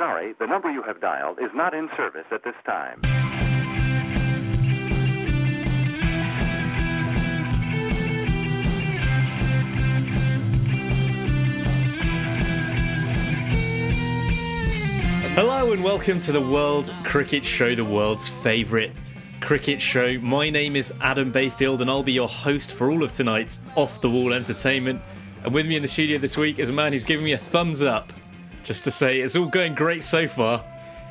Sorry, the number you have dialed is not in service at this time. Hello and welcome to the World Cricket Show, the world's favourite cricket show. My name is Adam Bayfield and I'll be your host for all of tonight's off the wall entertainment. And with me in the studio this week is a man who's giving me a thumbs up just to say it's all going great so far.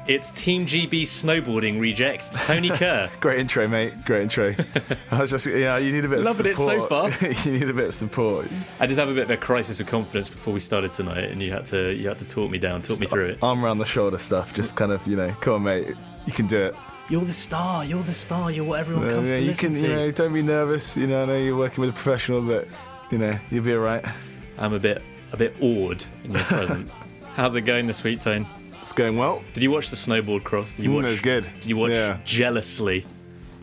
It's Team GB snowboarding reject, Tony Kerr. Great intro, mate. Great intro. I was just, yeah, you need a bit of support. Loving it so far. you need a bit of support. I did have a bit of a crisis of confidence before we started tonight, and you had to you had to talk me down, talk me through it. Arm around the shoulder stuff, just kind of, you know, come on, mate. You can do it. You're the star. You're the star. You're what everyone Yeah, comes yeah, to you listen can, to. you know, don't be nervous. You know, I know you're working with a professional, but you know, you'll be all right. I'm a bit a bit awed in your presence. How's it going this week, Tone? It's going well. Did you watch the snowboard cross? Did you Mm, it was good. Did you watch Yeah. jealously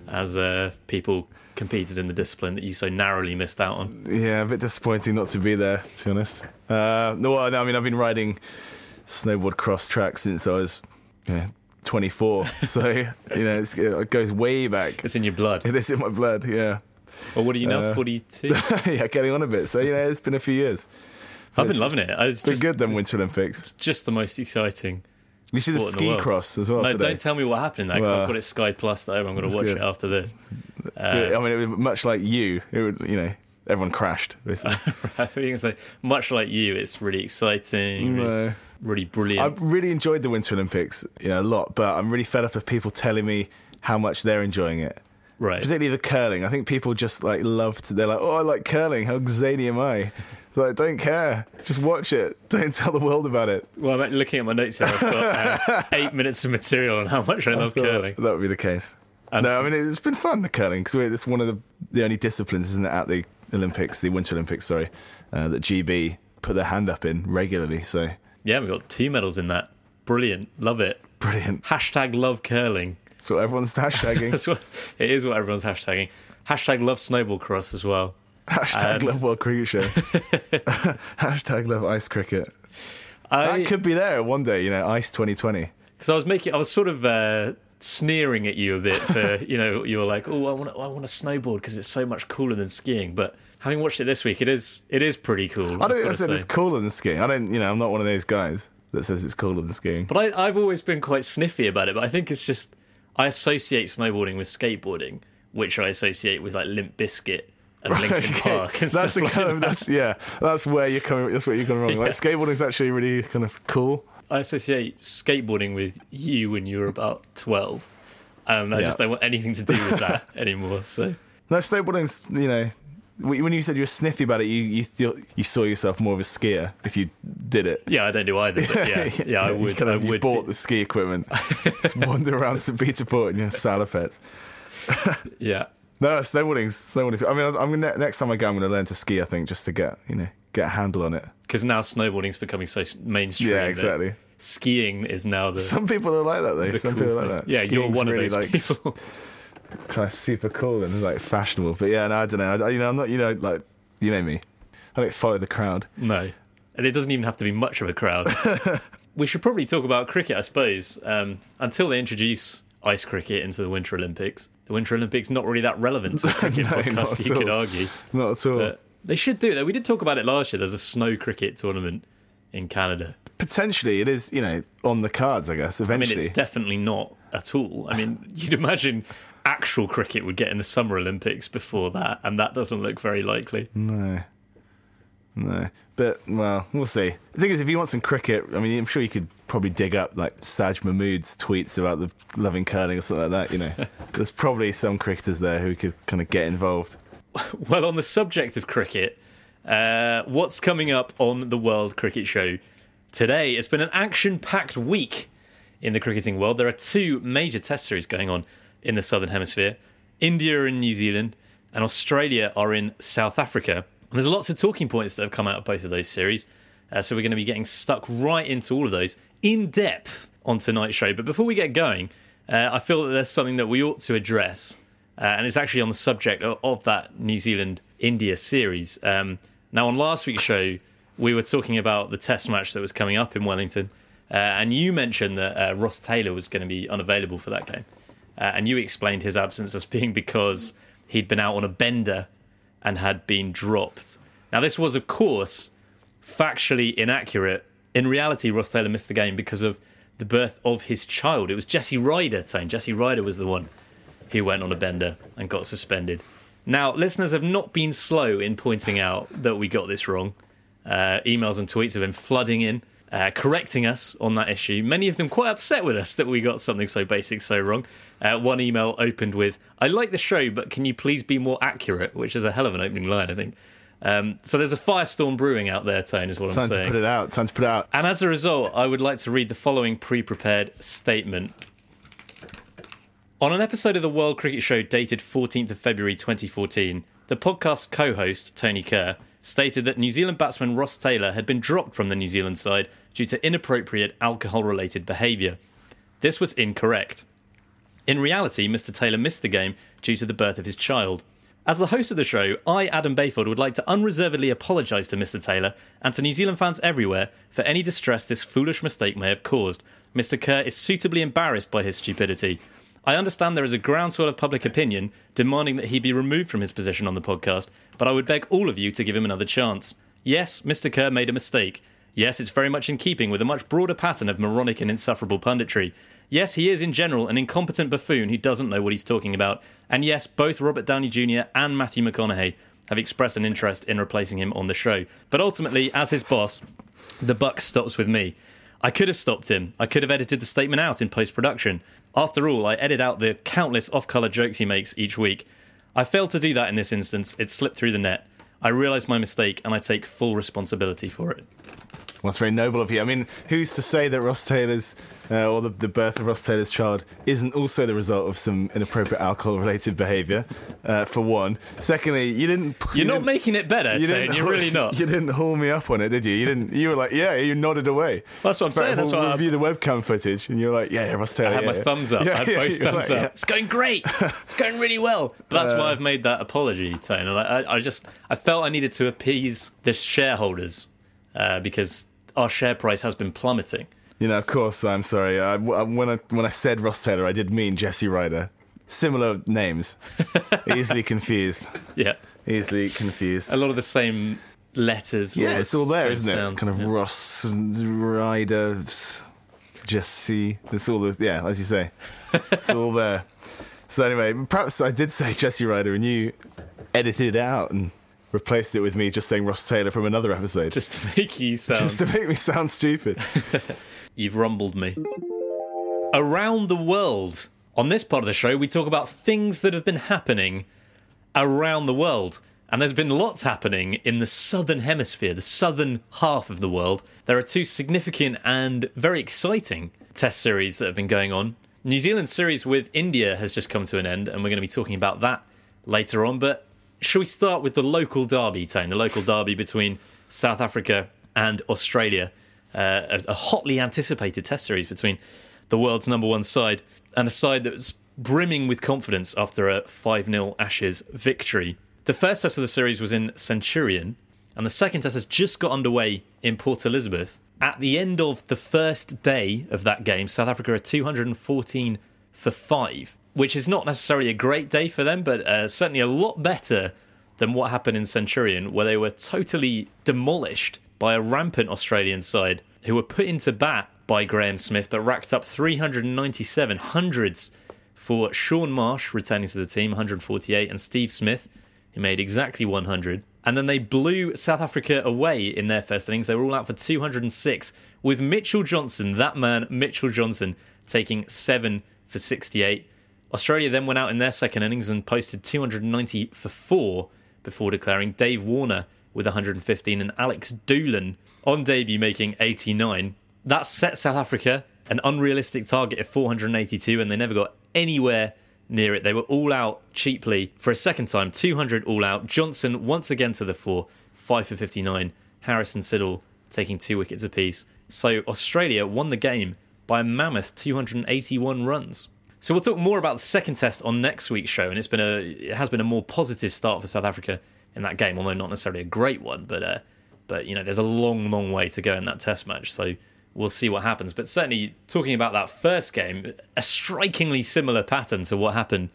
as uh, people competed in the discipline that you so narrowly missed out on? Yeah, a bit disappointing not to be there, to be honest. Uh, no, well, no, I mean, I've been riding snowboard cross track since I was, you know, 24. so, you know, it's, it goes way back. It's in your blood. It is in my blood, yeah. Well, what are you now? Uh, Forty-two. yeah, getting on a bit. So, you know, it's been a few years. I've been loving it. It's It's been just, good, them Winter Olympics. just the most exciting. You see the in the ski cross as well no, today. don't tell me what happened in that because Well, I've got it Sky Plus home. I'm going to watch good. it after this. Uh, I mean, it was much like you. It would, you know, everyone crashed. Basically. I think you can say, much like you, it's really exciting, really, No. really I brilliant. really enjoyed the Winter Olympics, you know, a lot. But I'm really fed up of people telling me how much they're enjoying it. Right. Particularly the curling. I think people just like love to. They're like, oh, I like curling. How zany am I? Like, don't care. Just watch it. Don't tell the world about it. Well, I'm looking at my notes here. I've got uh, eight minutes of material on how much I love curling. That would be the case. And no, I mean it's been fun the curling because it's one of the the only disciplines, isn't it, at the Olympics, the Winter Olympics, sorry, uh, that GB put their hand up in regularly. So Yeah, we've got two medals in that. Brilliant. Love it. brilliant. Hashtag love curling. That's what everyone's hashtagging. That's what it is. What everyone's hashtagging. Hashtag love snowball cross as well. Hashtag Um, love World Cricket Show. Hashtag love ice cricket. I That could be there one day, you know, ice 2020. because I was making, I was sort of uh, sneering at you a bit for you know you were like, oh, I want, to, I want to snowboard because it's so much cooler than skiing. But having watched it this week, it is, it is pretty cool. I don't think I said say. it's cooler than skiing. I don't, you know, I'm not one of those guys that says it's cooler than skiing. But I, I've always been quite sniffy about it. But I think it's just I associate snowboarding with skateboarding, which I associate with like Limp Bizkit and Linkin Okay, Park and that's stuff the like of that. that's yeah that's where you're coming that's where you're going wrong like skateboarding is actually really kind of cool I associate skateboarding with you when you were about twelve, and I Yeah. just don't want anything to do with that anymore. So no snowboarding's you know when when you said you were sniffy about it you you you saw yourself more of a skier if you did it yeah, I don't do either. But yeah, yeah, I You would. kind I of- you would. bought the ski equipment just wander around St Peter Port in your salopettes Yeah, no snowboarding, snowboarding. I mean I'm gonna next time I go I'm gonna learn to ski I think just to get you know get a handle on it because now snowboarding's becoming so mainstream. Yeah, exactly. Skiing is now the. some people are like that though some cool people are like that Yeah, you're Skiing's one of really, those like, people. Kind of super cool and like fashionable. But yeah, no, I don't know. I, you know, I'm not. You know, like you know me. I don't follow the crowd. No, and it doesn't even have to be much of a crowd. we should probably talk about cricket, I suppose. Um, until they introduce ice cricket into the Winter Olympics, the Winter Olympics not really that relevant to a cricket No, podcast. You could argue, Not at all. but they should do that. We did talk about it last year. There's a snow cricket tournament in Canada. Potentially, it is. You know, on the cards. I guess I mean, eventually. it's definitely not at all. I mean, you'd imagine actual cricket would get in the Summer Olympics before that, and that doesn't look very likely. no. No, but well, we'll see. The thing is, if you want some cricket, I mean, I'm sure you could probably dig up like Saj Mahmood's tweets about the loving curling or something like that. You know, there's probably some cricketers there who could kind of get involved. Well, on the subject of cricket, Uh, what's coming up on the World Cricket Show today? It's been an action packed week in the cricketing world. There are two major test series going on in the Southern Hemisphere India and New Zealand, and Australia are in South Africa. And there's lots of talking points that have come out of both of those series. Uh, so we're going to be getting stuck right into all of those in depth on tonight's show. But before we get going, uh, I feel that there's something that we ought to address. Uh, and it's actually on the subject of, of that New Zealand India series. Um, now, on last week's show, we were talking about the test match that was coming up in Wellington. Uh, and you mentioned that uh, Ross Taylor was going to be unavailable for that game. Uh, and you explained his absence as being because he'd been out on a bender and had been dropped. Now, this was, of course, factually inaccurate. In reality, Ross Taylor missed the game because of the birth of his child. It was Jesse Ryder saying Jesse Ryder was the one who went on a bender and got suspended. Now, listeners have not been slow in pointing out that we got this wrong. Uh, emails and tweets have been flooding in, uh, correcting us on that issue. Many of them quite upset with us that we got something so basic so wrong. Uh, one email opened with, I like the show, but can you please be more accurate? Which is a hell of an opening line, I think. Um, so there's a firestorm brewing out there, Tone, is what I'm saying. Time to put it out. Time to put it out. And as a result, I would like to read the following pre prepared statement. On an episode of the World Cricket Show dated 14th of February 2014, the podcast's co host, Tony Kerr, stated that New Zealand batsman Ross Taylor had been dropped from the New Zealand side due to inappropriate alcohol related behaviour. This was incorrect. In reality, Mr. Taylor missed the game due to the birth of his child. As the host of the show, I, Adam Bayford, would like to unreservedly apologise to Mr. Taylor and to New Zealand fans everywhere for any distress this foolish mistake may have caused. Mr. Kerr is suitably embarrassed by his stupidity. I understand there is a groundswell of public opinion demanding that he be removed from his position on the podcast, but I would beg all of you to give him another chance. Yes, Mr. Kerr made a mistake. Yes, it's very much in keeping with a much broader pattern of moronic and insufferable punditry. Yes, he is in general an incompetent buffoon who doesn't know what he's talking about. And yes, both Robert Downey Jr. and Matthew McConaughey have expressed an interest in replacing him on the show. But ultimately, as his boss, the buck stops with me. I could have stopped him. I could have edited the statement out in post production. After all, I edit out the countless off color jokes he makes each week. I failed to do that in this instance. It slipped through the net. I realise my mistake and I take full responsibility for it. Well, that's very noble of you. I mean, who's to say that Ross Taylor's, uh, or the, the birth of Ross Taylor's child, isn't also the result of some inappropriate alcohol-related behaviour? Uh, for one. Secondly, you didn't. You're you not didn't- making it better, you You're really not. You didn't haul me up on it, did you? You didn't. You were like, yeah. You nodded away. That's what I'm fact, saying, that's we'll what I'm- review the webcam footage, and you're like, yeah, yeah Ross Taylor. I had yeah, my yeah. thumbs up. I had both thumbs like, up. It's going great. it's going really well. But that's why Uh, I've made that apology. And I, I, I just I felt I needed to appease the shareholders uh, because our share price has been plummeting. You know, of course, I'm sorry. Uh, I, I- uh, when I when I said Ross Taylor, I did mean Jesse Ryder. Similar names, easily confused. Yeah, Easily confused. a lot of the same letters. Yeah, it's all the there, isn't it? sounds. Kind of Yeah. Ross Ryder, Jesse. It's all the yeah, as you say, it's all there. So anyway, perhaps I did say Jesse Ryder, and you edited it out and replaced it with me just saying Ross Taylor from another episode, just to make you sound. just to make me sound stupid. You've rumbled me. Around the world. On this part of the show, we talk about things that have been happening around the world. And there's been lots happening in the southern hemisphere, the southern half of the world. There are two significant and very exciting test series that have been going on. New Zealand series with India has just come to an end, and we're going to be talking about that later on. But shall we start with the local derby, Tone? The local derby between South Africa and Australia. Uh, a, a hotly anticipated test series between the world's number one side and a side that was brimming with confidence after a 5 0 Ashes victory. The first test of the series was in Centurion, and the second test has just got underway in Port Elizabeth. At the end of the first day of that game, South Africa are 214 for 5, which is not necessarily a great day for them, but uh, certainly a lot better than what happened in Centurion, where they were totally demolished by a rampant Australian side who were put into bat by Graeme Smith but racked up 397 hundreds for Shaun Marsh returning to the team, 148, and Steve Smith, who made exactly 100. And then they blew South Africa away in their first innings. They were all out for 206, with Mitchell Johnson, that man, Mitchell Johnson, taking seven for 68. Australia then went out in their second innings and posted 290 for four before declaring Dave Warner with 115, and Alex Doolan on debut making 89. That set South Africa an unrealistic target of 482, and they never got anywhere near it. They were all out cheaply for a second time, 200 all out. Johnson once again to the fore, 5 for 59. Harris and Siddle taking two wickets apiece. So Australia won the game by a mammoth 281 runs. So we'll talk more about the second test on next week's show, and it's been a it has been a more positive start for South Africa in that game, although not necessarily a great one. But uh, but you know, there's a long, long way to go in that test match. So we'll see what happens. But certainly, talking about that first game, a strikingly similar pattern to what happened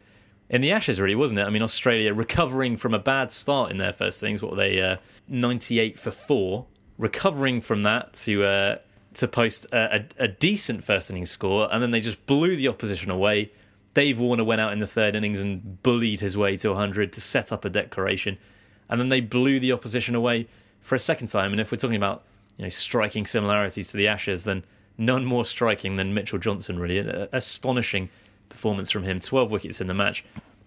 in the Ashes, really, wasn't it? I mean, Australia recovering from a bad start in their first innings. What were they? Uh, 98 for four. Recovering from that to uh, to post a, a, a, decent first innings score, and then they just blew the opposition away. Dave Warner went out in the third innings and bullied his way to 100 to set up a declaration, and then they blew the opposition away for a second time. And if we're talking about you know striking similarities to the Ashes, then none more striking than Mitchell Johnson. Really, an astonishing performance from him. 12 wickets in the match.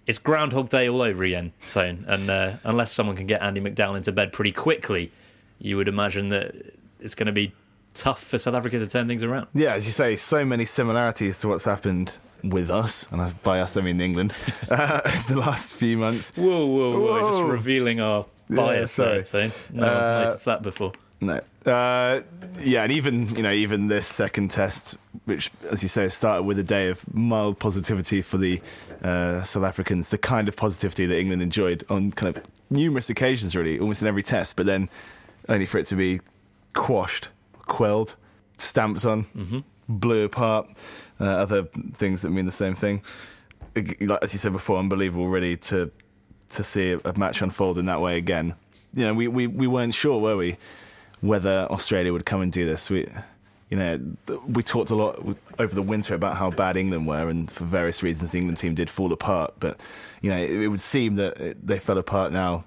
It's Groundhog Day all over again, Tone. And uh, unless someone can get Andie MacDowell into bed pretty quickly, you would imagine that it's going to be tough for South Africa to turn things around. Yeah, as you say, so many similarities to what's happened with us, and by us I mean England, uh, the last few months. Whoa, whoa, whoa! whoa. Just revealing our bias yeah, sorry. there, no uh, one's noticed that before. No. Uh, yeah, and even you know even this second test, which as you say started with a day of mild positivity for the uh, South Africans, the kind of positivity that England enjoyed on kind of numerous occasions, really, almost in every test, but then only for it to be quashed quelled, stamps on, mm-hmm. blew apart, uh, other things that mean the same thing. Like, as you said before, unbelievable, really, to to see a match unfold in that way again. You know, we, we, we weren't sure, were we, whether Australia would come and do this. We, you know, we talked a lot over the winter about how bad England were, and for various reasons, the England team did fall apart. But you know, it, it would seem that they fell apart now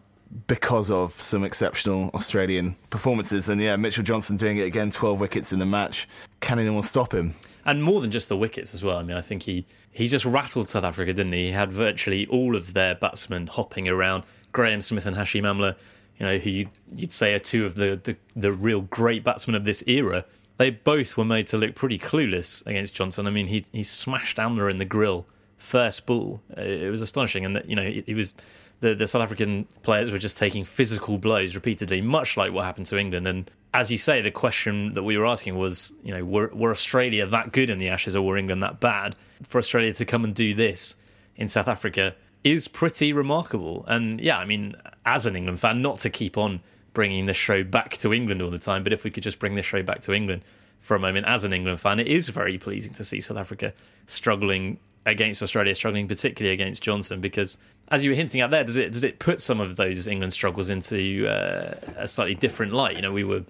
because of some exceptional Australian performances. And yeah, Mitchell Johnson doing it again, 12 wickets in the match. Can anyone stop him? And more than just the wickets as well. I mean, I think he, he just rattled South Africa, didn't he? He had virtually all of their batsmen hopping around. Graeme Smith and Hashim Amla, you know, who you'd, you'd say are two of the, the, the real great batsmen of this era. They both were made to look pretty clueless against Johnson. I mean, he he smashed Amla in the grill first ball. Uh, it was astonishing, and that you know he was the, the South African players were just taking physical blows repeatedly, much like what happened to England. And as you say, the question that we were asking was, you know, were, were Australia that good in the Ashes or were England that bad? For Australia to come and do this in South Africa is pretty remarkable. And yeah, I mean, as an England fan, not to keep on bringing the show back to England all the time, but if we could just bring the show back to England for a moment, as an England fan, it is very pleasing to see South Africa struggling against Australia, struggling particularly against Johnson, because as you were hinting at there, does it does it put some of those England struggles into uh, a slightly different light? You know, we were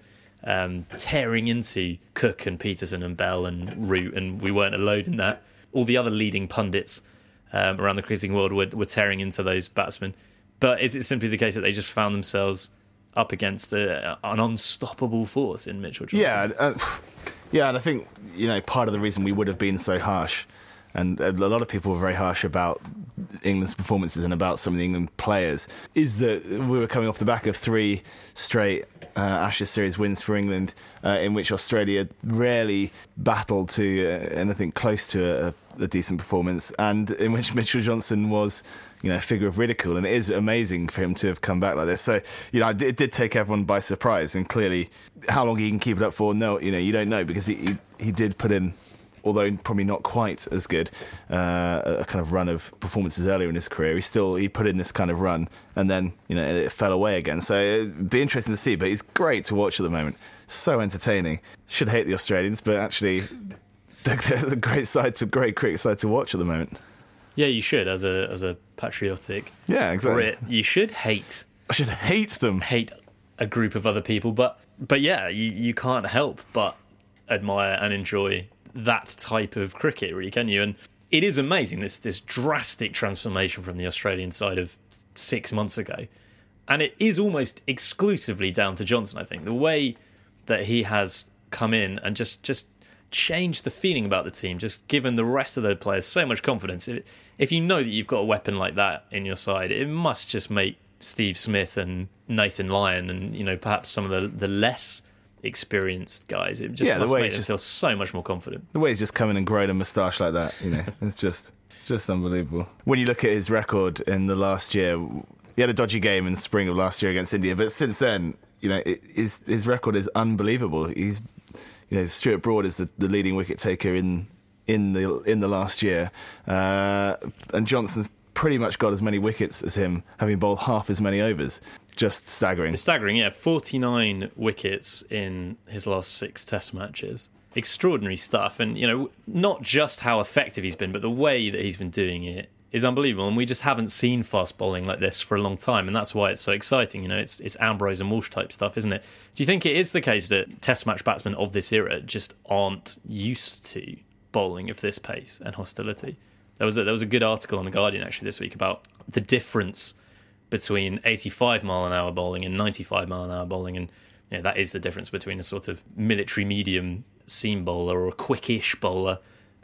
um, tearing into Cook and Pietersen and Bell and Root, and we weren't alone in that. All the other leading pundits um, around the cricket world were, were tearing into those batsmen. But is it simply the case that they just found themselves up against a, an unstoppable force in Mitchell Johnson? Yeah, uh, yeah, and I think you know part of the reason we would have been so harsh and a lot of people were very harsh about England's performances and about some of the England players, is that we were coming off the back of three straight uh, Ashes series wins for England, uh, in which Australia rarely battled to uh, anything close to a, a, decent performance, and in which Mitchell Johnson was. You know, a figure of ridicule, and it is amazing for him to have come back like this. So, you know, it did take everyone by surprise, and clearly, how long he can keep it up for, no, you know, you don't know because he he, he did put in although probably not quite as good, uh, a kind of run of performances earlier in his career. He still he put in this kind of run, and then you know it fell away again. So it'd be interesting to see. But he's great to watch at the moment. So entertaining. Should hate the Australians, but actually, they're, they're the great side to great cricket side to watch at the moment. Yeah, you should as a as a patriotic. Yeah, exactly. Brit, you should hate. I should hate them. Hate a group of other people, but but yeah, you you can't help but admire and enjoy that type of cricket, really, can you? And it is amazing this this drastic transformation from the Australian side of six months ago, and it is almost exclusively down to Johnson. I think the way that he has come in and just just changed the feeling about the team, just given the rest of the players so much confidence. If, you know that you've got a weapon like that in your side, it must just make Steve Smith and Nathan Lyon, and you know perhaps some of the the less experienced guys. It just Yeah, the way make them just- feel so much more confident. The way he's just coming and growing a moustache like that, you know, it's just just unbelievable. When you look at his record in the last year, he had a dodgy game in spring of last year against India, but since then, you know, it, his his record is unbelievable. He's, you know, Stuart Broad is the, the leading wicket taker in in the in the last year, uh, and Johnson's pretty much got as many wickets as him, having bowled half as many overs. Just staggering. It's staggering, yeah. 49 wickets in his last six test matches. Extraordinary stuff. And, you know, not just how effective he's been, but the way that he's been doing it is unbelievable. And we just haven't seen fast bowling like this for a long time. And that's why it's so exciting. You know, it's, it's Ambrose and Walsh type stuff, isn't it? Do you think it is the case that test match batsmen of this era just aren't used to bowling of this pace and hostility? There was a, there was a good article on The Guardian actually this week about the difference between 85 mile an hour bowling and 95 mile an hour bowling, and you know, that is the difference between a sort of military medium seam bowler or a quickish bowler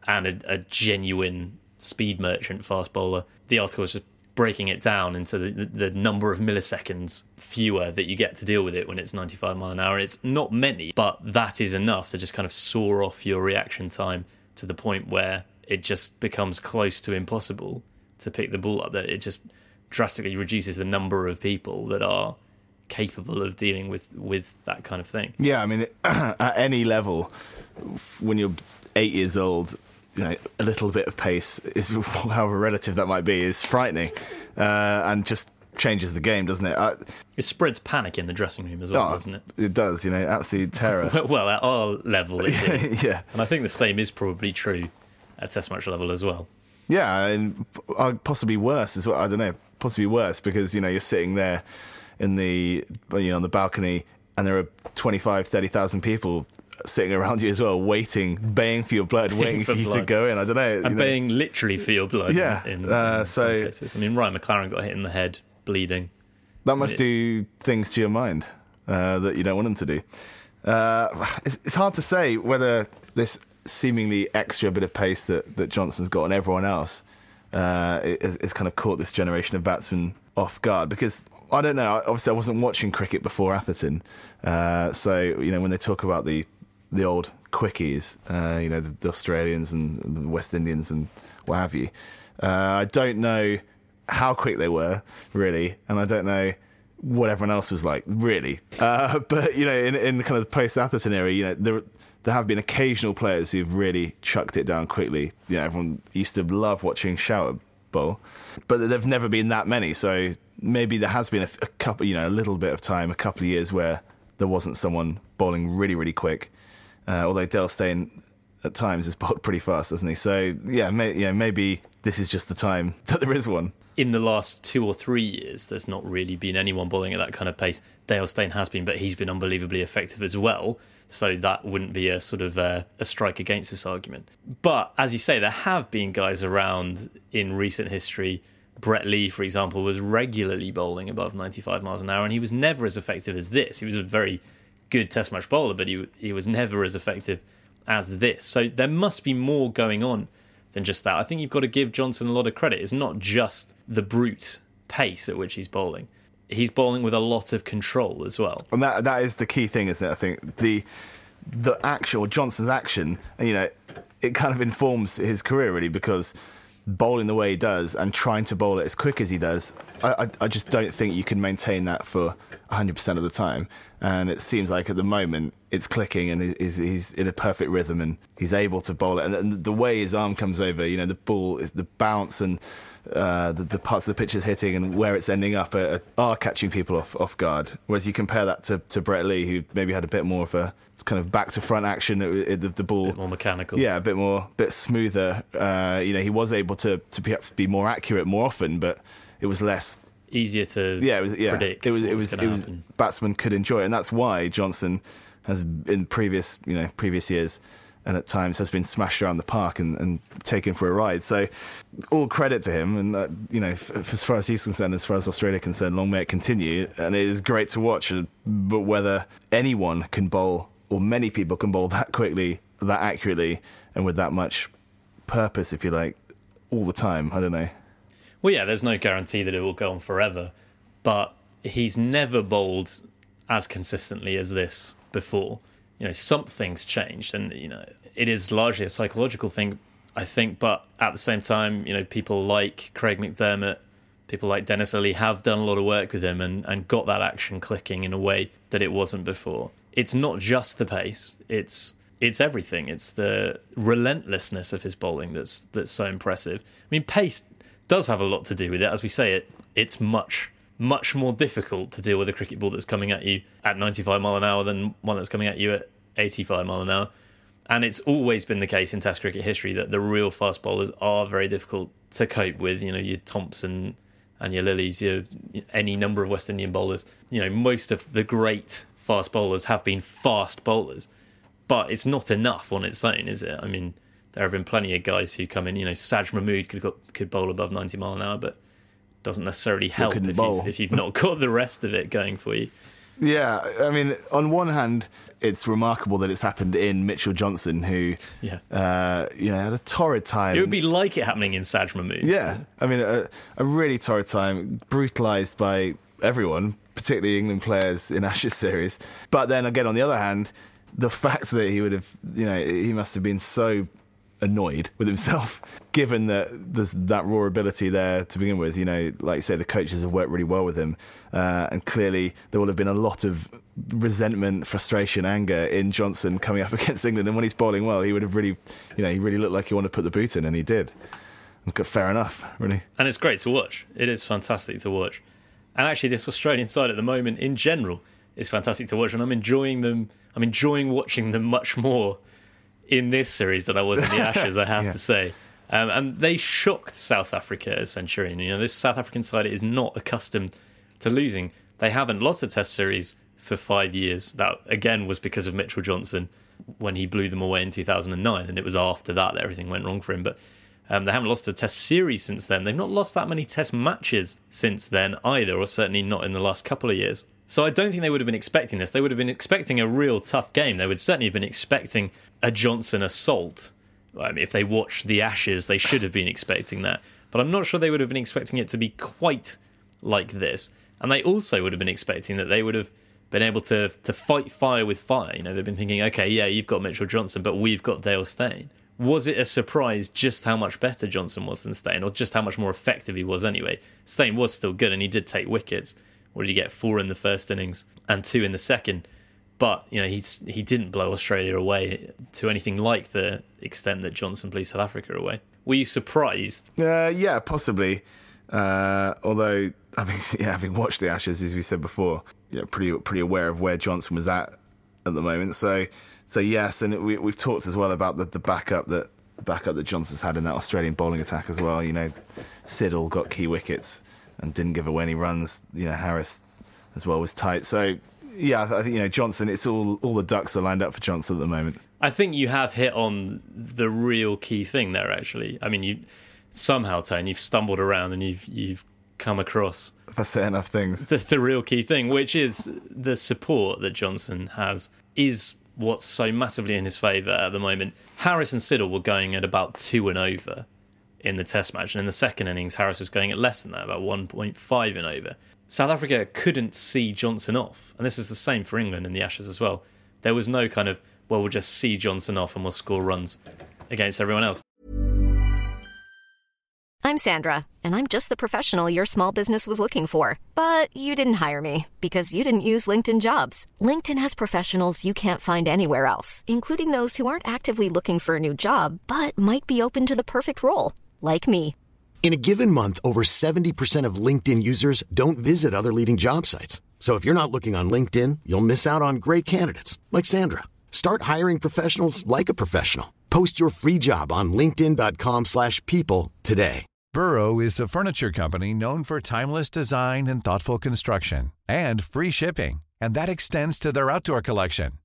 and a, a genuine speed merchant fast bowler. The article was just breaking it down into the, the number of milliseconds fewer that you get to deal with it when it's 95 mile an hour. It's not many, but that is enough to just kind of saw off your reaction time to the point where it just becomes close to impossible to pick the ball up. That it just drastically reduces the number of people that are capable of dealing with with that kind of thing. Yeah, I mean, at any level, when you're eight years old, you know, a little bit of pace is, however relative that might be, is frightening, uh, and just changes the game, doesn't it? I, It spreads panic in the dressing room as well, oh, doesn't it? It does, you know, absolute terror. Well, at our level, it did. yeah, and I think the same is probably true at Test match level as well. yeah, and uh, possibly worse as well. I don't know, possibly worse because you know you're sitting there in the you know on the balcony, and there are 25, 30,000 people sitting around you as well, waiting, baying for your blood, waiting for for you to go in. I don't know, you And know. baying literally for your blood. Yeah, In, uh, in so-. I mean, Ryan McLaren got hit in the head, bleeding. That must do things to your mind uh, that you don't want them to do. Uh, it's, it's hard to say whether this seemingly extra bit of pace that, that Johnson's got on everyone else uh, is, is kind of caught this generation of batsmen off guard because I don't know. Obviously, I wasn't watching cricket before Atherton, uh, so you know when they talk about the the old quickies, uh, you know the, the Australians and the West Indians and what have you. Uh, I don't know how quick they were really, and I don't know what everyone else was like really. Uh, but you know, in in kind of the post Atherton era, you know there there have been occasional players who've really chucked it down quickly. You know, everyone used to love watching Shower Bowl, but there've never been that many. So maybe there has been a, a couple, you know, a little bit of time, a couple of years where there wasn't someone bowling really, really quick. Uh, although Dale Steyn at times has bowled pretty fast, doesn't he? So yeah, may, yeah, maybe this is just the time that there is one. In the last two or three years, there's not really been anyone bowling at that kind of pace. Dale Steyn has been, but he's been unbelievably effective as well. So that wouldn't be a sort of uh, a strike against this argument. But as you say, there have been guys around in recent history. Brett Lee, for example, was regularly bowling above 95 miles an hour, and he was never as effective as this. He was a very good Test match bowler, but he he was never as effective as this. So there must be more going on than just that. I think you've got to give Johnson a lot of credit. It's not just the brute pace at which he's bowling. He's bowling with a lot of control as well. And that that is the key thing, isn't it? I think the the actual Johnson's action, you know, it kind of informs his career really because bowling the way he does and trying to bowl it as quick as he does, I, I, I just don't think you can maintain that for 100% of the time. And it seems like at the moment it's clicking and he's, he's in a perfect rhythm and he's able to bowl it. And, the way his arm comes over, you know, the ball, is the bounce and uh, the, the parts of the pitch is hitting and where it's ending up are, are catching people off, off guard. Whereas you compare that to, to Brett Lee, who maybe had a bit more of a it's kind of back to front action. It, it, the, the ball more mechanical. yeah, a bit more, bit smoother. Uh, you know, he was able to to be, be more accurate more often, but it was less. Easier to Yeah, it was. Yeah, predict it was. It was. It was. Batsmen could enjoy it, and that's why Johnson has in previous, you know, previous years, and at times has been smashed around the park and, and taken for a ride. So, all credit to him, and uh, you know, f- as far as he's concerned, as far as Australia concerned, long may it continue. And it is great to watch. uh, But whether anyone can bowl, or many people can bowl that quickly, that accurately, and with that much purpose, if you like, all the time, I don't know. Well, yeah, there's no guarantee that it will go on forever. but he's never bowled as consistently as this before. You know, something's changed, and you know, it is largely a psychological thing, I think. But at the same time, you know, people like Craig McDermott, people like Dennis Lillee have done a lot of work with him and, and got that action clicking in a way that it wasn't before. It's not just the pace; it's it's everything. It's the relentlessness of his bowling that's that's so impressive. I mean, pace does have a lot to do with it. As we say, it it's much much more difficult to deal with a cricket ball that's coming at you at 95 mile an hour than one that's coming at you at 85 mile an hour. And it's always been the case in Test cricket history that the real fast bowlers are very difficult to cope with. You know, your Thomson and your Lillees, your any number of West Indian bowlers. You know, most of the great fast bowlers have been fast bowlers, but it's not enough on its own, is it? I mean, there have been plenty of guys who come in. You know, Saj Mahmood could could bowl above 90 mile an hour, but doesn't necessarily help if, you, if you've not got the rest of it going for you. Yeah, I mean, on one hand, it's remarkable that it's happened in Mitchell Johnson, who, yeah, uh, you know, had a torrid time. It would be like it happening in Saj Mahmood. Yeah, I mean, a, a really torrid time, brutalised by everyone, particularly England players in Ashes series. But then again, on the other hand, the fact that he would have, you know, he must have been so annoyed with himself, given that there's that raw ability there to begin with. You know, like you say, the coaches have worked really well with him, uh, and clearly there will have been a lot of resentment, frustration, anger in Johnson coming up against England. And when he's bowling well, he would have really, you know, he really looked like he wanted to put the boot in, and he did. Fair enough, really. And it's great to watch. It is fantastic to watch. And actually, this Australian side at the moment, in general, is fantastic to watch, and I'm enjoying them. I'm enjoying watching them much more in this series than I was in the Ashes, I have yeah. to say. Um, and they shocked South Africa as Centurion. You know, this South African side is not accustomed to losing. They haven't lost a Test series for five years. That again was because of Mitchell Johnson when he blew them away in 2009, and it was after that that everything went wrong for him. But um, they haven't lost a Test series since then. They've not lost that many Test matches since then either, or certainly not in the last couple of years. So I don't think they would have been expecting this. They would have been expecting a real tough game. They would certainly have been expecting a Johnson assault. I mean, if they watched the Ashes, they should have been expecting that. But I'm not sure they would have been expecting it to be quite like this. And they also would have been expecting that they would have been able to to fight fire with fire. You know, they've been thinking, okay, yeah, you've got Mitchell Johnson, but we've got Dale Steyn. Was it a surprise just how much better Johnson was than Steyn, or just how much more effective he was anyway? Steyn was still good, and he did take wickets. What did he get? Four in the first innings and two in the second. But you know he's he didn't blow Australia away to anything like the extent that Johnson blew South Africa away. Were you surprised? Uh, yeah, possibly. Uh, although having yeah, having watched the Ashes, as we said before, yeah, pretty pretty aware of where Johnson was at at the moment. So so yes, and we, we've talked as well about the, the backup that the backup that Johnson's had in that Australian bowling attack as well. You know, Siddle got key wickets and didn't give away any runs. You know, Harris as well was tight. So yeah, I think you know Johnson. It's all all the ducks are lined up for Johnson at the moment. I think you have hit on the real key thing there. Actually, I mean, you somehow, Tone, you've stumbled around and you've you've come across for say enough things. The, the real key thing, which is the support that Johnson has, is what's so massively in his favour at the moment. Harris and Siddle were going at about two and over in the Test match. And in the second innings, Harris was going at less than that, about 1.5 and over. South Africa couldn't see Johnson off. And this is the same for England in the Ashes as well. There was no kind of, well, we'll just see Johnson off and we'll score runs against everyone else. I'm Sandra, and I'm just the professional your small business was looking for. But you didn't hire me because you didn't use LinkedIn jobs. LinkedIn has professionals you can't find anywhere else, including those who aren't actively looking for a new job but might be open to the perfect role like me. In a given month, over 70% of LinkedIn users don't visit other leading job sites. So if you're not looking on LinkedIn, you'll miss out on great candidates like Sandra. Start hiring professionals like a professional. Post your free job on linkedin.com/people today. Burrow is a furniture company known for timeless design and thoughtful construction and free shipping, and that extends to their outdoor collection.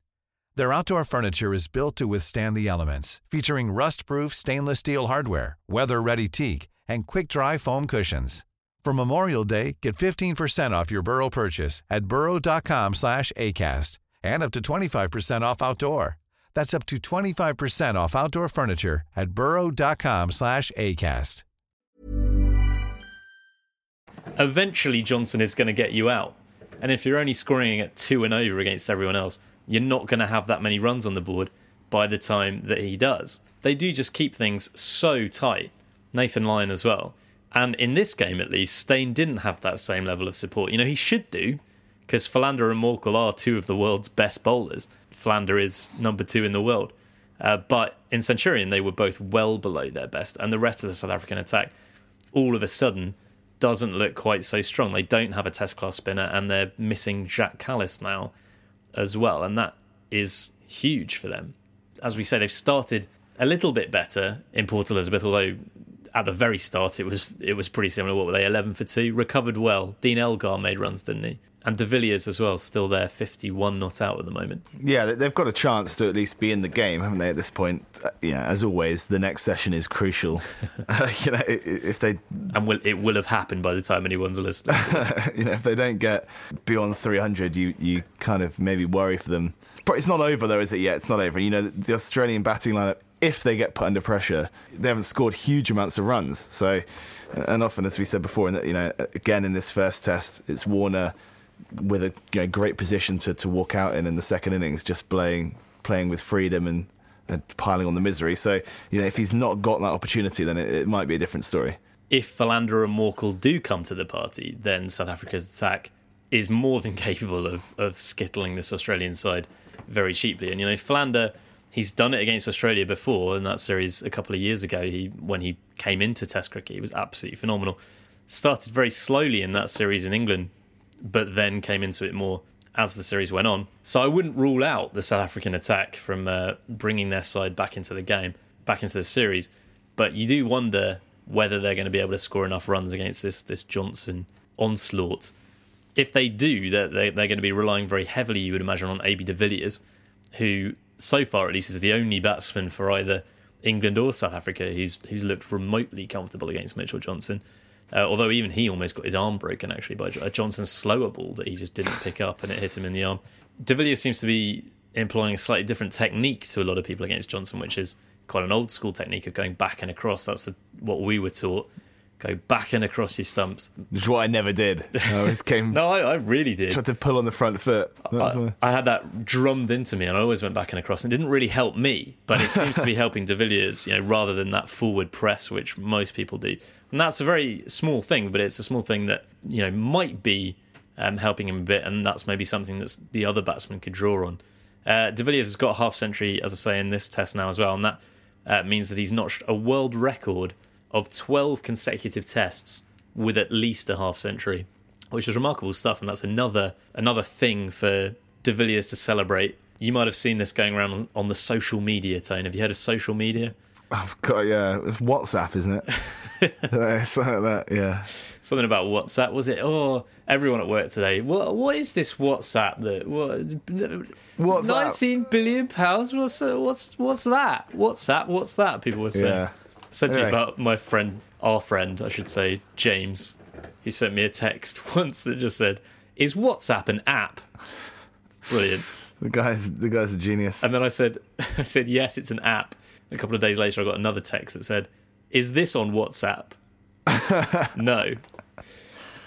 Their outdoor furniture is built to withstand the elements, featuring rust-proof stainless steel hardware, weather-ready teak, and quick-dry foam cushions. For Memorial Day, get 15% off your Burrow purchase at burrow.com slash ACAST and up to 25% off outdoor. That's up to 25% off outdoor furniture at burrow.com slash ACAST. eventually Johnson is going to get you out. And if you're only scoring at two and over against everyone else, you're not going to have that many runs on the board by the time that he does. They do just keep things so tight. Nathan Lyon as well. And in this game, at least, Steyn didn't have that same level of support. You know, he should do, because Philander and Morkel are two of the world's best bowlers. Philander is number two in the world. Uh, but in Centurion, they were both well below their best. And the rest of the South African attack, all of a sudden, doesn't look quite so strong. They don't have a test class spinner, and they're missing Jacques Kallis now as well. And that is huge for them. As we say, they've started a little bit better in Port Elizabeth, although at the very start, it was it was pretty similar. What were they? Eleven for two. Recovered well. Dean Elgar made runs, didn't he? And De Villiers as well, still there, fifty-one not out at the moment. Yeah, they've got a chance to at least be in the game, haven't they? At this point, uh, yeah. As always, the next session is crucial. uh, you know, if they and will, it will have happened by the time anyone's listening. you know, if they don't get beyond three hundred, you you kind of maybe worry for them. It's not over though, is it? Yet it's not over. You know, the Australian batting lineup if they get put under pressure, they haven't scored huge amounts of runs. So, and often, as we said before, in that you know, again in this first test, it's Warner with a you know, great position to, to walk out in in the second innings, just playing playing with freedom and, and piling on the misery. So, you know, if he's not got that opportunity, then it, it might be a different story. If Philander and Morkel do come to the party, then South Africa's attack is more than capable of, of skittling this Australian side very cheaply. And you know, Philander he's done it against Australia before in that series a couple of years ago. He when he came into Test cricket, he was absolutely phenomenal. Started very slowly in that series in England, but then came into it more as the series went on. So I wouldn't rule out the South African attack from uh, bringing their side back into the game, back into the series. But you do wonder whether they're going to be able to score enough runs against this this Johnson onslaught. If they do, they're, they're, they're going to be relying very heavily, you would imagine, on AB de Villiers, who so far at least, is the only batsman for either England or South Africa who's who's looked remotely comfortable against Mitchell Johnson. Uh, although even he almost got his arm broken actually by a Johnson's slower ball that he just didn't pick up and it hit him in the arm. De Villiers seems to be employing a slightly different technique to a lot of people against Johnson, which is quite an old school technique of going back and across. That's the, what we were taught go back and across your stumps. Which is what I never did. I always came. no, I, I, really did. Tried to pull on the front foot. I, I, had that drummed into me, and I always went back and across. And it didn't really help me, but it seems to be helping De Villiers, you know, rather than that forward press which most people do. And that's a very small thing, but it's a small thing that you know might be um, helping him a bit, and that's maybe something that the other batsman could draw on. Uh, De Villiers has got a half century, as I say, in this test now as well, and that uh, means that he's notched a world record of 12 consecutive tests with at least a half century, which is remarkable stuff. And that's another another thing for De Villiers to celebrate. You might have seen this going around on, on the social media, Tone. Have you heard of social media? I've got yeah, it's WhatsApp, isn't it? Something like that, yeah. Something about WhatsApp was it? Oh, everyone at work today. What what is this WhatsApp that what? What's nineteen billion pounds? What's what's what's that? WhatsApp? What's that? People were saying. Yeah. You about my friend, our friend, I should say, James, who sent me a text once that just said, "Is WhatsApp an app?" Brilliant. The guy's the guy's a genius. And then I said, I said, yes, it's an app. A couple of days later, I got another text that said, "Is this on WhatsApp?" no.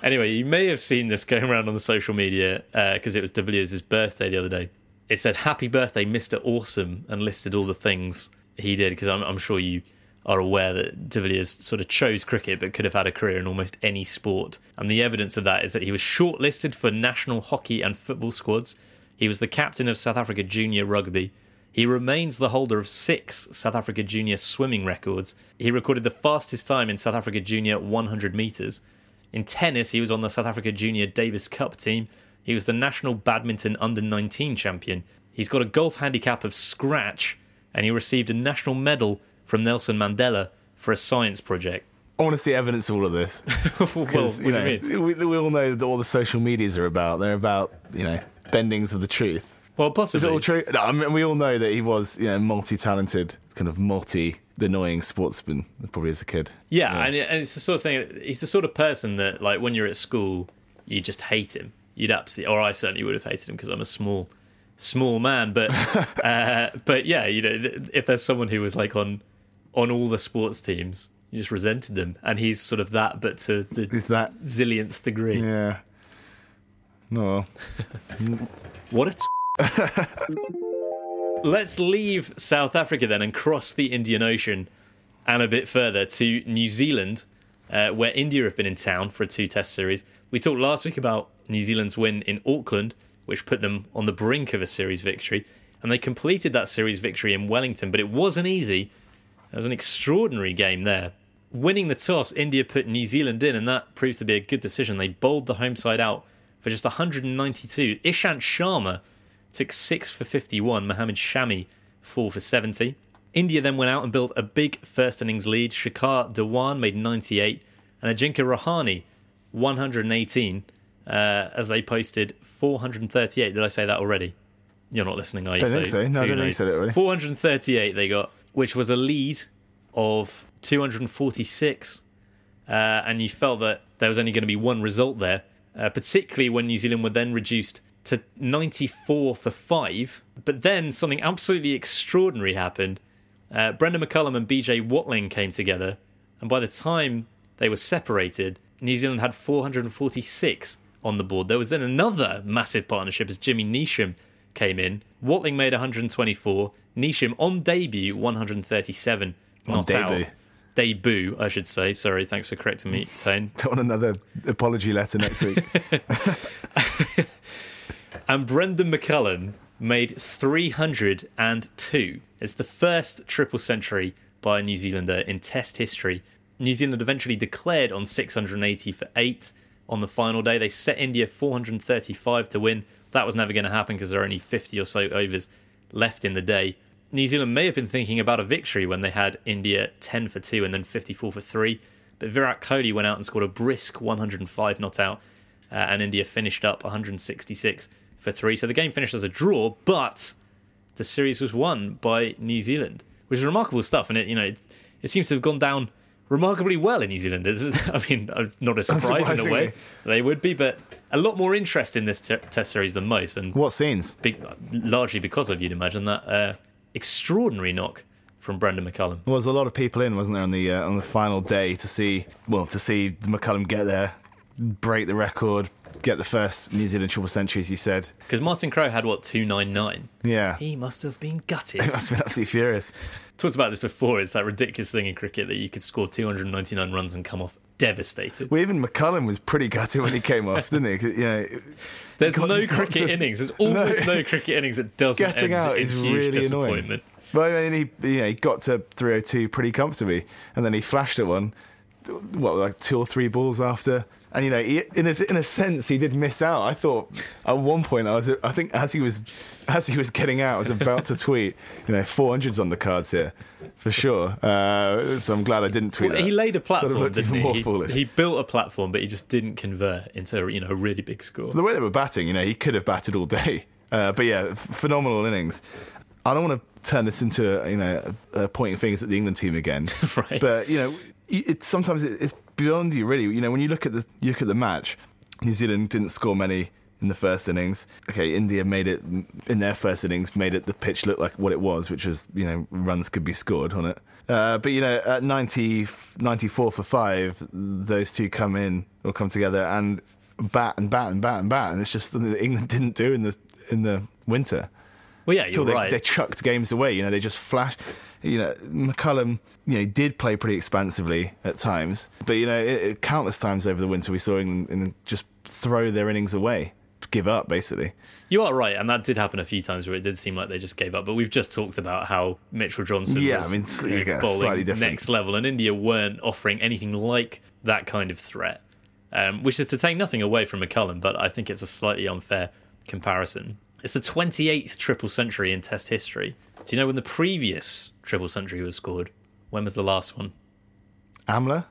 Anyway, you may have seen this going around on the social media because uh, it was De Villiers' birthday the other day. It said, "Happy birthday, Mister Awesome," and listed all the things he did. Because I'm, I'm sure you are aware that De Villiers sort of chose cricket but could have had a career in almost any sport. And the evidence of that is that he was shortlisted for national hockey and football squads. He was the captain of South Africa Junior Rugby. He remains the holder of six South Africa Junior swimming records. He recorded the fastest time in South Africa Junior 100 metres. In tennis, he was on the South Africa Junior Davis Cup team. He was the national badminton under 19 champion. He's got a golf handicap of scratch, and he received a national medal from Nelson Mandela for a science project. I want to see evidence of all of this. well, you know, we, we, all know that all the social medias are about. They're about you know bendings of the truth. Well, possibly. Is it all true? No, I mean, we all know that he was you know multi-talented, kind of multi annoying sportsman probably as a kid. Yeah, yeah. And, and it's the sort of thing. He's the sort of person that like when you're at school, you just hate him. You'd absolutely, or I certainly would have hated him because I'm a small, small man. But, uh, but yeah, you know, if there's someone who was like on on all the sports teams, You just resented them, and he's sort of that, but to the Is that zillionth degree. yeah? No, What a. T- Let's leave South Africa then and cross the Indian Ocean and a bit further to New Zealand, uh, where India have been in town for a two test series. We talked last week about New Zealand's win in Auckland, which put them on the brink of a series victory. And they completed that series victory in Wellington, but it wasn't easy. It was an extraordinary game there. Winning the toss, India put New Zealand in, and that proved to be a good decision. They bowled the home side out for just 192. Ishant Sharma took 6 for 51, Mohammad Shami 4 for 70. India then went out and built a big first innings lead. Shikhar Dhawan made 98, and Ajinkya Rahane 118 uh, as they posted 438. Did I say that already? You're not listening, are you? I don't think so. No, I don't think you knows? said it already. 438 they got, which was a lead of 246. Uh, and you felt that there was only going to be one result there, uh, particularly when New Zealand were then reduced to 94 for 5. But then something absolutely extraordinary happened. Uh, Brendan McCullum and BJ Watling came together, and by the time they were separated, New Zealand had 446 on the board. There was then another massive partnership as Jimmy Neesham came in. Watling made 124, Neesham on debut 137. On not out. debut. Debut, I should say. Sorry, thanks for correcting me, Tone. don't want another apology letter next week. And Brendan McCullum made 302. It's the first triple century by a New Zealander in Test history. New Zealand eventually declared on 680 for 8 on the final day. They set India 435 to win. That was never going to happen because there are only 50 or so overs left in the day. New Zealand may have been thinking about a victory when they had India 10 for 2 and then 54 for 3. But Virat Kohli went out and scored a brisk 105 not out, uh, and India finished up 166 for 3. So the game finished as a draw, but the series was won by New Zealand, which is remarkable stuff. And it, you know, it, it seems to have gone down remarkably well in New Zealand. I mean, uh, not a surprise in a way they would be, but a lot more interest in this t- Test series than most, and what scenes? big, largely because of you'd imagine that uh, extraordinary knock from Brendan McCullum. There was a lot of people in, wasn't there, on the uh, on the final day to see well to see McCullum get there, break the record, get the first New Zealand triple century, as you said. Because Martin Crowe had what two nine nine. Yeah, He must have been gutted. he must have been absolutely furious. Talked about this before. It's that ridiculous thing in cricket that you could score 299 runs and come off devastated. Well, even McCullum was pretty gutted when he came off, didn't he? You know, There's got- no cricket to- innings. There's almost no. cricket innings that doesn't Getting end out is really annoying. disappointment. But I mean, he you know, he got to 302 pretty comfortably, and then he flashed at one, what like two or three balls after, and you know, he, in a in a sense, he did miss out. I thought at one point, I was I think as he was as he was getting out, I was about to tweet, you know, 400s on the cards here for sure. Uh, so I'm glad I didn't tweet Well, that. he laid a Sort of platform, didn't he? He, he built a platform, but he just didn't convert into you know a really big score. the way they were batting, you know, he could have batted all day. Uh, but yeah, phenomenal innings. I don't want to turn this into you know uh, pointing fingers at the England team again. Right. But you know, it sometimes it, it's beyond you really. You know, when you look at the you look at the match, New Zealand didn't score many in the first innings. Okay, India made it in their first innings, made it the pitch look like what it was, which was you know runs could be scored on it. Uh, but you know, at 90, 94 for five, those two come in or come together and bat and bat and bat and bat, and it's just something that England didn't do in the in the winter. Well, yeah, you're they, right. they chucked games away. You know, they just flashed. You know, McCullum, you know, did play pretty expansively at times, but you know, it, it, countless times over the winter we saw England England just throw their innings away, give up basically. You are right, and that did happen a few times where it did seem like they just gave up. But we've just talked about how Mitchell Johnson Yeah, was I mean, you know, slightly different. next level, and India weren't offering anything like that kind of threat. Um, which is to take nothing away from McCullum, but I think it's a slightly unfair comparison. It's the 28th triple century in Test history. Do you know when the previous triple century was scored? When was the last one? Amla,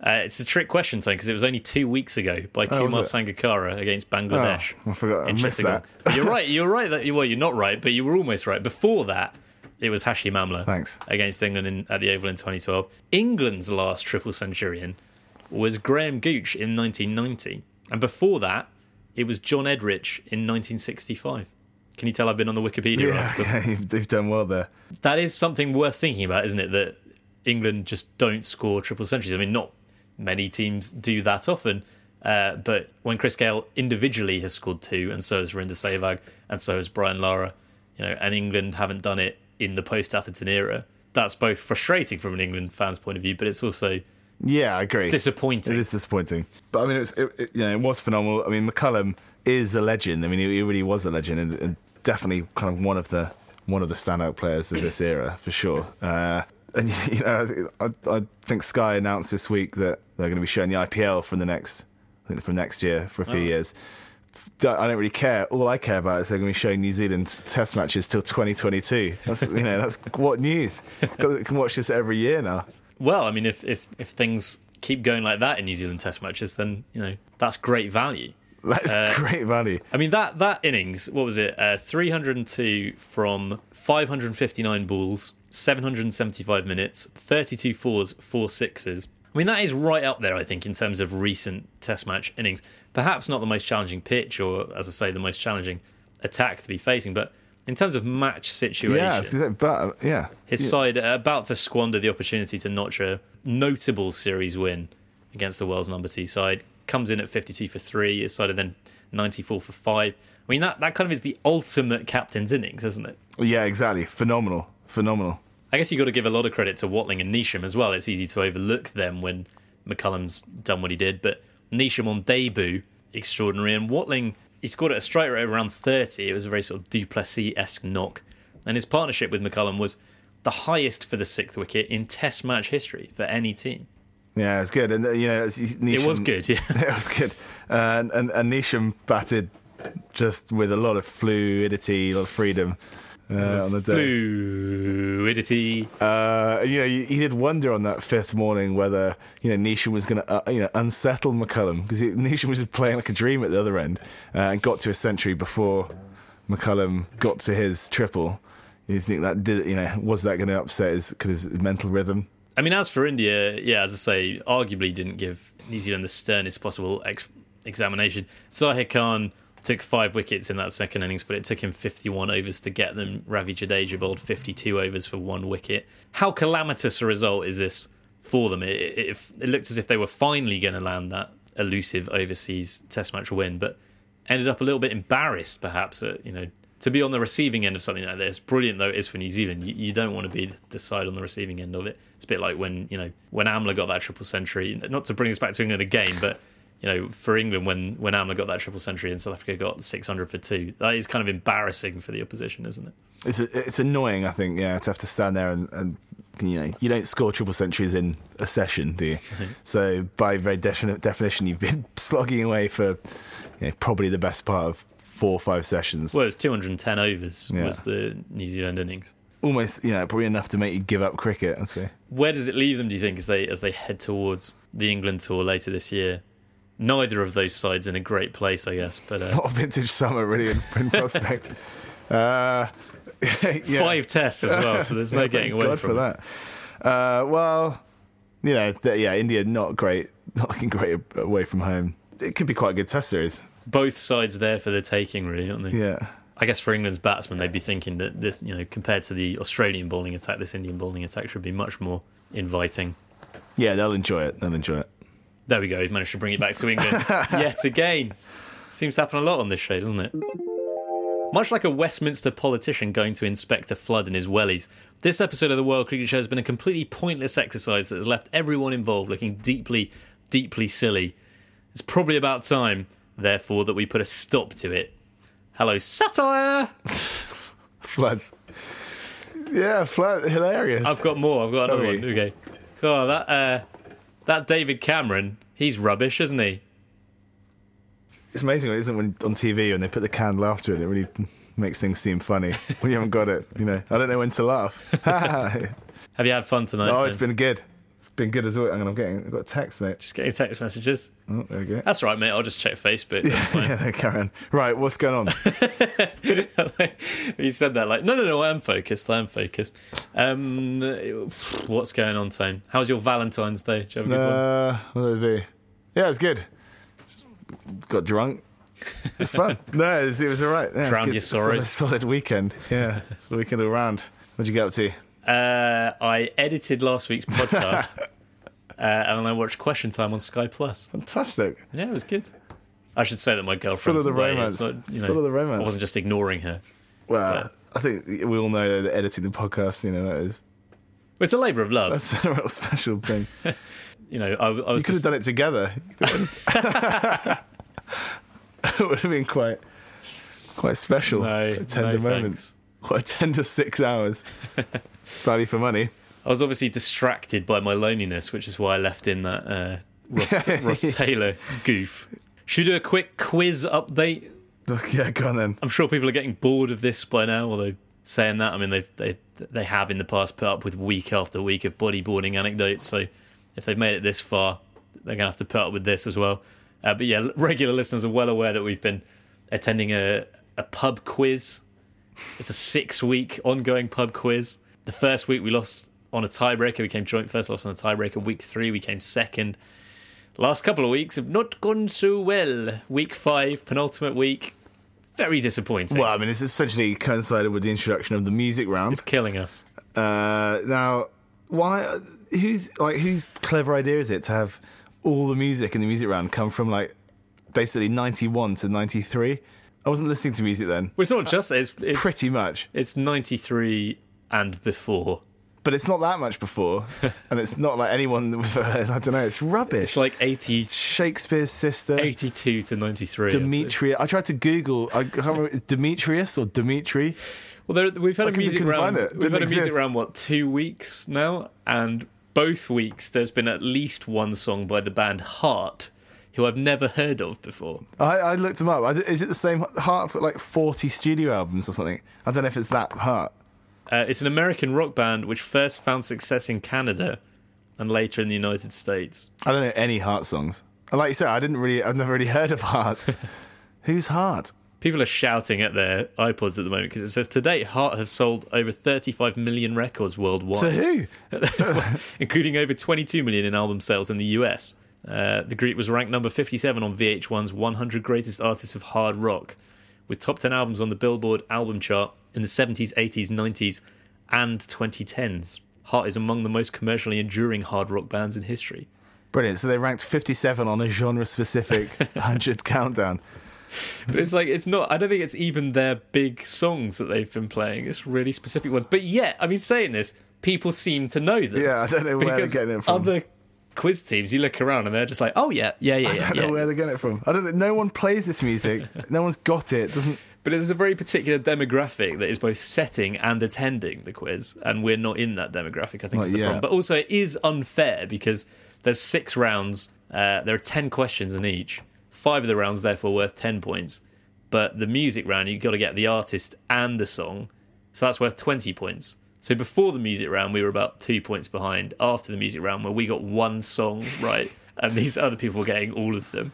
Uh, it's a trick question, Tony, because it was only two weeks ago by Oh, Kumar? Sangakkara against Bangladesh. Oh, I forgot. I missed that. you're right. You're right. That you well, you're not right, but you were almost right. Before that, it was Hashim Amla. Thanks. Against England in, at the Oval in 2012. England's last triple centurion was Graham Gooch in 1990, and before that, it was John Edrich in 1965. Can you tell I've been on the Wikipedia Yeah, article? okay, they've done well there. That is something worth thinking about, isn't it? That England just don't score triple centuries. I mean, not many teams do that often. Uh, but when Chris Gayle individually has scored two, and so has Virender Sehwag, and so has Brian Lara, you know, and England haven't done it in the post-Atherton era, that's both frustrating from an England fan's point of view, but it's also Yeah, I agree. disappointing. It is disappointing, but I mean, it was it, it, you know it was phenomenal. I mean, McCullum is a legend. I mean, he, he really was a legend, and, and definitely kind of one of the one of the standout players of this era for sure. Uh, and you know, I, I think Sky announced this week that they're going to be showing the IPL from the next, I think from next year for a few years. I don't really care. All I care about is they're going to be showing New Zealand Test matches till 2022. That's you know that's what news. You can watch this every year now. Well, I mean, if if if things keep going like that in New Zealand Test matches, then you know that's great value. That's Uh, great value. I mean that that innings, what was it? Uh, 302 from 559 balls, 775 minutes, 32 fours, four sixes. I mean that is right up there, I think, in terms of recent Test match innings. Perhaps not the most challenging pitch, or as I say, the most challenging attack to be facing, but in terms of match situation, Yeah, but yeah, his Yeah. side are about to squander the opportunity to notch a notable series win against the world's number two side. Comes in at 52 for three. Side are then 94 for five. I mean, that, that kind of is the ultimate captain's innings, isn't it? Yeah, exactly. Phenomenal. Phenomenal. I guess you've got to give a lot of credit to Watling and Neesham as well. It's easy to overlook them when McCullum's done what he did, but Neesham on debut, extraordinary. And Watling, he scored at a strike rate of around 30. It was a very sort of du Plessis esque knock. And his partnership with McCullum was the highest for the sixth wicket in Test match history for any team. Yeah, it's good. And, uh, you know, it's, Neesham, It was good, yeah. it was good. And, and, and Neesham batted just with a lot of fluidity, a lot of freedom uh, on the day. Fluidity. Uh, you know, he, he did wonder on that fifth morning whether you know Neesham was going to uh, you know unsettle McCullum because Neesham was just playing like a dream at the other end uh, and got to a century before McCullum got to his triple. You think that did you know was that going to upset his, his mental rhythm? I mean, as for India, yeah, as I say, arguably didn't give New Zealand the sternest possible ex- examination. Zaheer Khan took five wickets in that second innings, but it took him 51 overs to get them. Ravi Jadeja bowled 52 overs for one wicket. How calamitous a result is this for them? It, it, it looked as if they were finally going to land that elusive overseas Test match win, but ended up a little bit embarrassed, perhaps. At, you know, to be on the receiving end of something like this, brilliant though it is for New Zealand, you, you don't want to be the side on the receiving end of it. It's a bit like when you know when Amla got that triple century. Not to bring us back to England again, but you know for England when when Amla got that triple century and South Africa got 600 for two, that is kind of embarrassing for the opposition, isn't it? It's it's annoying, I think, yeah, to have to stand there and, and you know you don't score triple centuries in a session, do you? so by very definite definition, you've been slogging away for you know, probably the best part of four or five sessions. Well, it was 210 overs Yeah. was the New Zealand innings. Almost, you know, probably enough to make you give up cricket. I'd say. Where does it leave them? Do you think as they as they head towards the England tour later this year? Neither of those sides in a great place, I guess. But uh, Not a vintage summer really in, in prospect. uh, yeah. five tests as well, so there's no Yeah, getting away God from for it. that. Uh, well, you know, th- yeah, India not great, not looking great away from home. It could be quite a good test series. Both sides there for the taking, really, aren't they? Yeah. I guess for England's batsmen, they'd be thinking that this, you know, compared to the Australian bowling attack, this Indian bowling attack should be much more inviting. Yeah, they'll enjoy it. They'll enjoy it. There we go. He's managed to bring it back to England yet again. Seems to happen a lot on this show, doesn't it? Much like a Westminster politician going to inspect a flood in his wellies, this episode of the World Cricket Show has been a completely pointless exercise that has left everyone involved looking deeply, deeply silly. It's probably about time, therefore, that we put a stop to it. Hello, satire! Floods. Yeah, flood. Hilarious. I've got more. I've got another one. Okay. Oh, that uh, that David Cameron, he's rubbish, isn't he? It's amazing, isn't it, when on TV when they put the candle after it, it really makes things seem funny when you haven't got it. You know, I don't know when to laugh. Have you had fun tonight? Oh, Tim? It's been good. It's been good as well. On, I'm getting. I've got a text, mate. Just getting text messages. Oh, there we go. That's right, mate. I'll just check Facebook. Yeah, carry on. Right, what's going on? you said that like, no, no, no. I am focused. I am focused. Um, what's going on, Tone? How was your Valentine's Day? Did you have a good one? Uh, what did I do? Yeah, it was good. Just got drunk. It's fun. no, it was, it was all right. Yeah, it's Drowned your Solid- sorrows. Solid, weekend. Yeah, solid weekend around. What'd you get up to? Uh, I edited last week's podcast, uh, and I watched Question Time on Sky Plus. Fantastic. Yeah, it was good. I should say that my girlfriend's full of the away, romance. so, you know, Full of the romance. I wasn't just ignoring her. Well, I think we all know that editing the podcast, you know, that is It's a labour of love. that's a real special thing. you know, I, I You was could have done it together. it would have been quite quite special. No, a tender no moment. thanks. What a tender six hours. Value for money. I was obviously distracted by my loneliness, which is why I left in that uh, Ross, Ross Taylor goof. Should we do a quick quiz update? Yeah, go on then. I'm sure people are getting bored of this by now, although saying that, I mean, they they they have in the past put up with week after week of bodyboarding anecdotes. So if they've made it this far, they're going to have to put up with this as well. Uh, but yeah, regular listeners are well aware that we've been attending a, a pub quiz. It's a six week ongoing pub quiz. The first week we lost on a tiebreaker. We came joint first, lost on a tiebreaker. Week three, we came second. Last couple of weeks have not gone so well. Week five, penultimate week, very disappointing. Well, I mean, it's essentially coincided with the introduction of the music round. It's killing us. Uh, now, why? Whose like whose clever idea is it to have all the music in the music round come from like basically ninety one to ninety three? I wasn't listening to music then. Well, it's not just it's it's, Pretty much, it's 93 and before. but it's not that much before, and it's not like anyone. With, I don't know. It's rubbish. It's like 80, Shakespears Sister. 82 to 93. I'd. Demetria. I tried to Google. I can't remember. Demetrius or Dimitri. Well, there, we've had I a music round. We've had a music exist. round what two weeks now, and both weeks there's been at least one song by the band Heart, who I've never heard of before. I, I looked them up. I, is it the same? Heart like forty studio albums or something. I don't know if it's that Heart. Uh, it's an American rock band which first found success in Canada and later in the United States. I don't know any Heart songs. Like you said, I didn't really. I've never really heard of Heart. Who's Heart? People are shouting at their iPods at the moment because it says to date, Heart have sold over 35 million records worldwide. To who? including over 22 million in album sales in the US. Uh, the group was ranked number 57 on VH1's 100 Greatest Artists of Hard Rock, with top 10 albums on the Billboard album chart in the 70s, 80s, 90s, and 2010s. Heart is among the most commercially enduring hard rock bands in history. Brilliant. So they ranked 57 on a genre-specific 100 countdown. But it's like it's not. I don't think it's even their big songs that they've been playing. It's really specific ones. But yet, I mean, saying this, people seem to know them. Yeah, I don't know where they're getting it from. Other quiz teams, you look around and they're just like, "Oh yeah, yeah, yeah, I don't yeah. know where they're getting it from. I don't know. No one plays this music. no one's got it. Doesn't. But there's a very particular demographic that is both setting and attending the quiz, and we're not in that demographic. I think Not is the yet. problem. But also, it is unfair because there's six rounds. Uh, there are ten questions in each. Five of the rounds, therefore, worth ten points. But the music round, you've got to get the artist and the song, so that's worth twenty points. So before the music round, we were about two points behind. After the music round, where we got one song right, and these other people were getting all of them,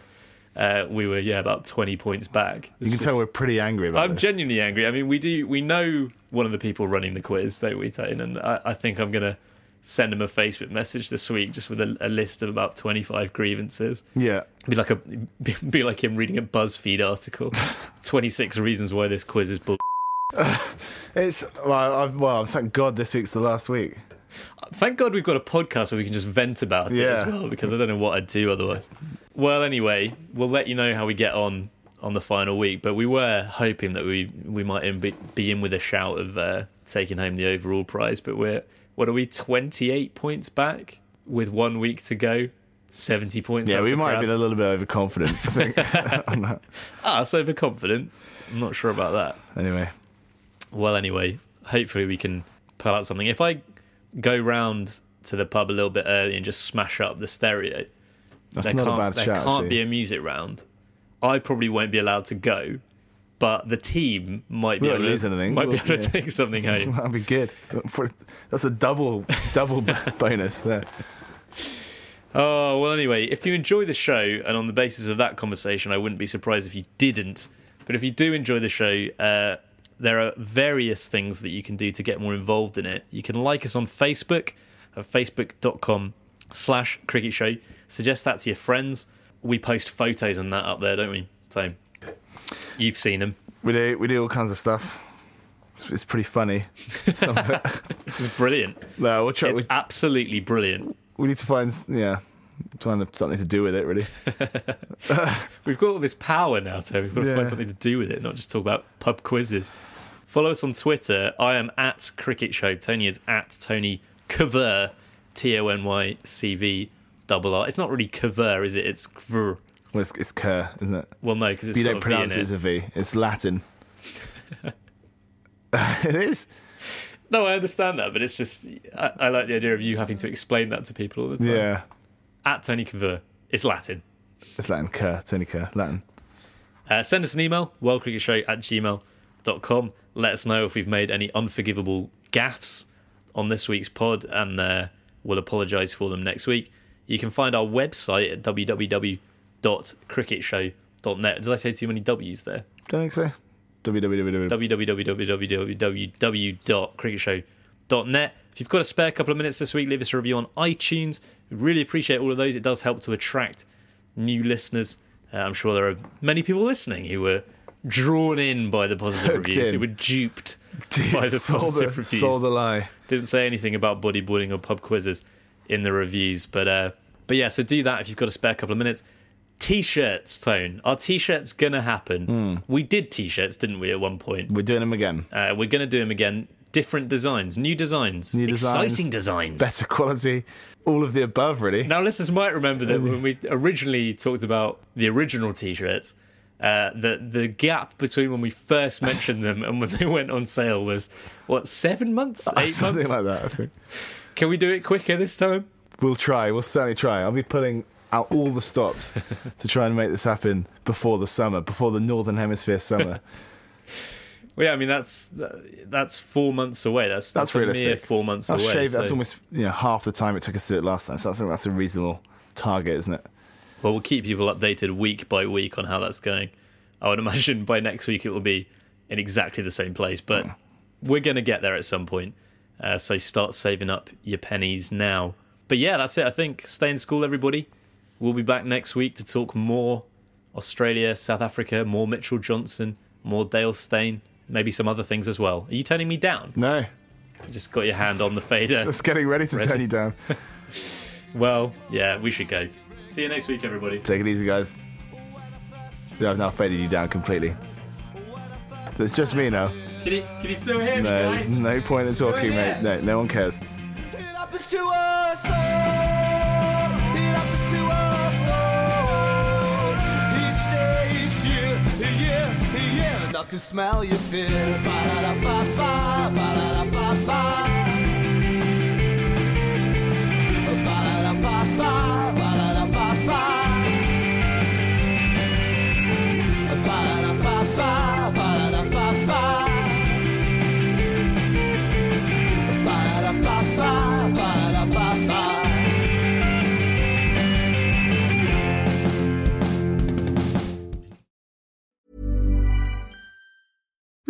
uh, we were yeah about twenty points back. You can tell we're pretty angry about I'm this. genuinely angry. I mean, we do we know one of the people running the quiz, don't we, Tone? And I, I think I'm gonna send him a Facebook message this week just with a, a list of about 25 grievances. yeah. Be like a be, be like him reading a BuzzFeed article. 26 reasons why this quiz is bull. It's well, I, well. Thank God this week's the last week. Thank God we've got a podcast where we can just vent about it Yeah. as well, because I don't know what I'd do otherwise. Well, anyway, we'll let you know how we get on on the final week, but we were hoping that we we might in be, be in with a shout of uh, taking home the overall prize, but we're what are we 28 points back with one week to go, 70 points. Yeah, we might have been a little bit overconfident. I think. on that. ah, so overconfident. I'm not sure about that. Anyway, Well, anyway, hopefully we can pull out something. If I go round to the pub a little bit early and just smash up the stereo, that's there not a can't, bad there shout. can't actually. be a music round. I probably won't be allowed to go, but the team might be able to, anything. might We'll- able to take something home. That'd be good. That's a double double bonus there. Oh, well, anyway, if you enjoy the show, and on the basis of that conversation, I wouldn't be surprised if you didn't. But if you do enjoy the show, uh, there are various things that you can do to get more involved in it. You can like us on Facebook at facebook.com slash cricket show. Suggest that to your friends. We post photos and that up there, don't we? So you've seen them. We do we do all kinds of stuff. It's, it's pretty funny. Some of it. It's brilliant. no, we'll try. It's We, absolutely brilliant. we need to find yeah, trying to something to do with it really. We've got all this power now, so we've got to Yeah. find something to do with it, not just talk about pub quizzes. Follow us on Twitter. I am at Cricket Show. Tony is at Tony Cover, T O N Y C V double R. It's not really Cover, is it? It's Kvr. Well, it's, it's Kerr, isn't it? Well, no, because it's you don't a V in pronounce it as a V. It's Latin. it is. No, I understand that, but it's just I, I like the idea of you having to explain that to people all the time. Yeah. At Tony Cover, it's Latin. It's Latin. Kerr. Tony Kerr. Latin. Uh, send us an email, worldcricketshow at gmail.com. Let us know if we've made any unforgivable gaffes on this week's pod, and uh, we'll apologise for them next week. You can find our website at www.cricketshow.net. Did I say too many W's there? Don't think so. www. www.cricketshow.net. If you've got a spare couple of minutes this week, leave us a review on iTunes. We really appreciate all of those. It does help to attract new listeners. Uh, I'm sure there are many people listening who were drawn in by the positive Hooked reviews, in. who were duped by the positive the, reviews. Saw the lie. Didn't say anything about bodyboarding or pub quizzes in the reviews, but uh, but yeah. So do that if you've got a spare couple of minutes. T-shirts, Tone. Are t-shirts gonna happen? Hmm. We did t-shirts, didn't we? At one point, We're doing them again. uh, we're gonna do them again. Different designs, new designs, New designs, exciting designs. Better quality. All of the above, really. Now, listeners might remember that when we originally talked about the original T-shirts, uh, the the gap between when we first mentioned them and when they went on sale was what seven months, eight Something months. Something like that, I think. Can we do it quicker this time? We'll try. We'll certainly try. I'll be pulling out all the stops to try and make this happen before the summer, before the Northern Hemisphere summer. Well, yeah, I mean that's that's four months away. That's That's that's, a mere realistic. four months That's away. shave. That's almost you know half the time it took us to do it last time. So I think that's a reasonable target, isn't it? Well, we'll keep people updated week by week on how that's going. I would imagine by next week it will be in exactly the same place, but we're going to get there at some point. Uh, so start saving up your pennies now. But yeah, that's it. I think stay in school, everybody. We'll be back next week to talk more Australia, South Africa, more Mitchell Johnson, more Dale Steyn, maybe some other things as well. Are you turning me down? No, You just got your hand on the fader. just getting ready to Ready. turn you down. Well, yeah, we should go. See you next week, everybody. Take it easy, guys. Yeah, I've now faded you down completely. It's just me now. Can you, can you still hear me, No, guys? there's no point in talking, mate. No, no one cares. It happens to us all. It happens to us all. Each day, each year, year, year. And I can smell your fear. Ba-da-da-ba-ba, ba-da-da-ba-ba. Ba-da-da-ba-ba,